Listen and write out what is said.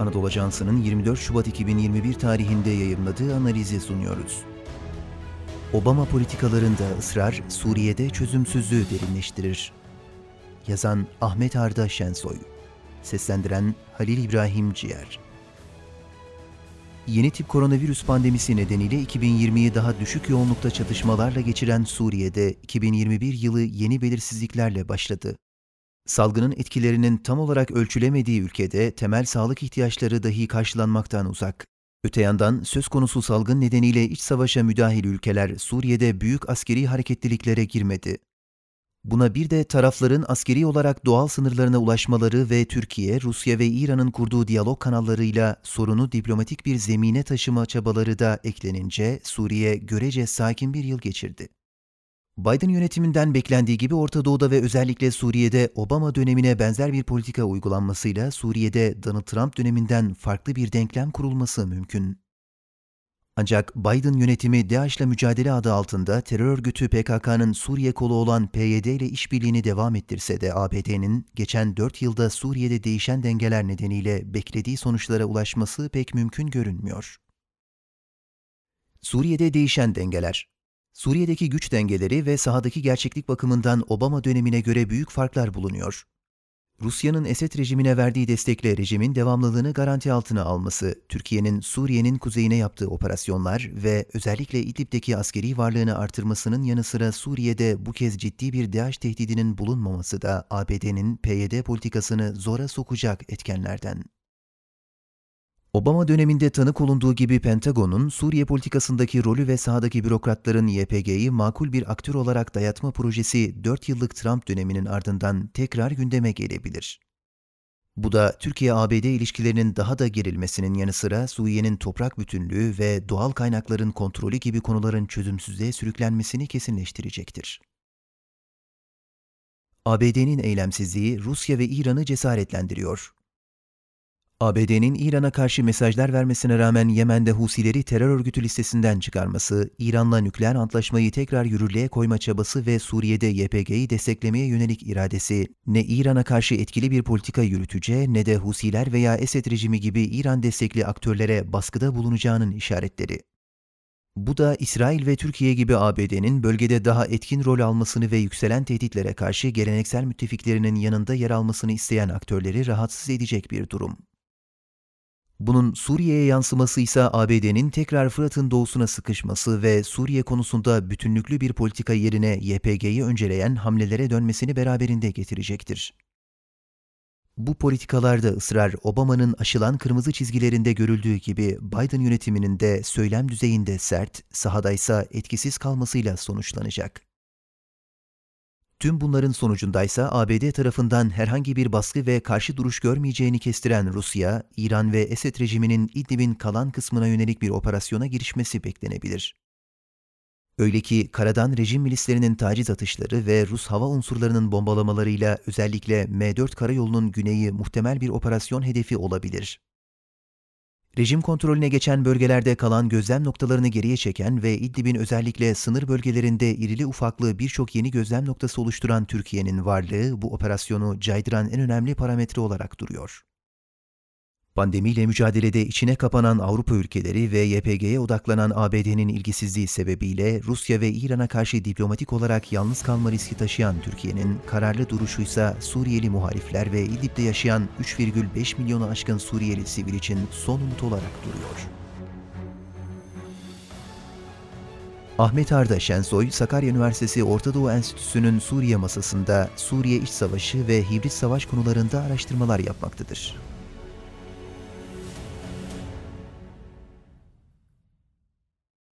Anadolu Ajansı'nın 24 Şubat 2021 tarihinde yayımladığı analizi sunuyoruz. Obama politikalarında ısrar, Suriye'de çözümsüzlüğü derinleştirir. Yazan Ahmet Arda Şensoy Seslendiren Halil İbrahim Ciğer Yeni tip koronavirüs pandemisi nedeniyle 2020'yi daha düşük yoğunlukta çatışmalarla geçiren Suriye'de 2021 yılı yeni belirsizliklerle başladı. Salgının etkilerinin tam olarak ölçülemediği ülkede temel sağlık ihtiyaçları dahi karşılanmaktan uzak. Öte yandan söz konusu salgın nedeniyle iç savaşa müdahil ülkeler Suriye'de büyük askeri hareketliliklere girmedi. Buna bir de tarafların askeri olarak doğal sınırlarına ulaşmaları ve Türkiye, Rusya ve İran'ın kurduğu diyalog kanallarıyla sorunu diplomatik bir zemine taşıma çabaları da eklenince Suriye görece sakin bir yıl geçirdi. Biden yönetiminden beklendiği gibi Orta Doğu'da ve özellikle Suriye'de Obama dönemine benzer bir politika uygulanmasıyla Suriye'de Donald Trump döneminden farklı bir denklem kurulması mümkün. Ancak Biden yönetimi DAEŞ'la mücadele adı altında terör örgütü PKK'nın Suriye kolu olan PYD ile işbirliğini devam ettirse de ABD'nin geçen 4 yılda Suriye'de değişen dengeler nedeniyle beklediği sonuçlara ulaşması pek mümkün görünmüyor. Suriye'de değişen dengeler Suriye'deki güç dengeleri ve sahadaki gerçeklik bakımından Obama dönemine göre büyük farklar bulunuyor. Rusya'nın Esed rejimine verdiği destekle rejimin devamlılığını garanti altına alması, Türkiye'nin Suriye'nin kuzeyine yaptığı operasyonlar ve özellikle İdlib'deki askeri varlığını artırmasının yanı sıra Suriye'de bu kez ciddi bir DAEŞ tehdidinin bulunmaması da ABD'nin PYD politikasını zora sokacak etkenlerden. Obama döneminde tanık olunduğu gibi Pentagon'un Suriye politikasındaki rolü ve sahadaki bürokratların YPG'yi makul bir aktör olarak dayatma projesi 4 yıllık Trump döneminin ardından tekrar gündeme gelebilir. Bu da Türkiye-ABD ilişkilerinin daha da gerilmesinin yanı sıra Suriye'nin toprak bütünlüğü ve doğal kaynakların kontrolü gibi konuların çözümsüzlüğe sürüklenmesini kesinleştirecektir. ABD'nin eylemsizliği Rusya ve İran'ı cesaretlendiriyor. ABD'nin İran'a karşı mesajlar vermesine rağmen Yemen'de Husileri terör örgütü listesinden çıkarması, İran'la nükleer antlaşmayı tekrar yürürlüğe koyma çabası ve Suriye'de YPG'yi desteklemeye yönelik iradesi, ne İran'a karşı etkili bir politika yürüteceği ne de Husiler veya Esed rejimi gibi İran destekli aktörlere baskıda bulunacağının işaretleri. Bu da İsrail ve Türkiye gibi ABD'nin bölgede daha etkin rol almasını ve yükselen tehditlere karşı geleneksel müttefiklerinin yanında yer almasını isteyen aktörleri rahatsız edecek bir durum. Bunun Suriye'ye yansıması ise ABD'nin tekrar Fırat'ın doğusuna sıkışması ve Suriye konusunda bütünlüklü bir politika yerine YPG'yi önceleyen hamlelere dönmesini beraberinde getirecektir. Bu politikalarda ısrar Obama'nın aşılan kırmızı çizgilerinde görüldüğü gibi Biden yönetiminin de söylem düzeyinde sert, sahadaysa etkisiz kalmasıyla sonuçlanacak. Tüm bunların sonucundaysa ABD tarafından herhangi bir baskı ve karşı duruş görmeyeceğini kestiren Rusya, İran ve Esed rejiminin İdlib'in kalan kısmına yönelik bir operasyona girişmesi beklenebilir. Öyle ki karadan rejim milislerinin taciz atışları ve Rus hava unsurlarının bombalamalarıyla özellikle M4 karayolunun güneyi muhtemel bir operasyon hedefi olabilir. Rejim kontrolüne geçen bölgelerde kalan gözlem noktalarını geriye çeken ve İdlib'in özellikle sınır bölgelerinde irili ufaklı birçok yeni gözlem noktası oluşturan Türkiye'nin varlığı bu operasyonu caydıran en önemli parametre olarak duruyor. Pandemiyle mücadelede içine kapanan Avrupa ülkeleri ve YPG'ye odaklanan ABD'nin ilgisizliği sebebiyle Rusya ve İran'a karşı diplomatik olarak yalnız kalma riski taşıyan Türkiye'nin kararlı duruşuysa Suriyeli muhalifler ve İdlib'de yaşayan 3,5 milyonu aşkın Suriyeli sivil için son umut olarak duruyor. Ahmet Arda Şensoy, Sakarya Üniversitesi Orta Doğu Enstitüsü'nün Suriye masasında Suriye İç Savaşı ve hibrit savaş konularında araştırmalar yapmaktadır.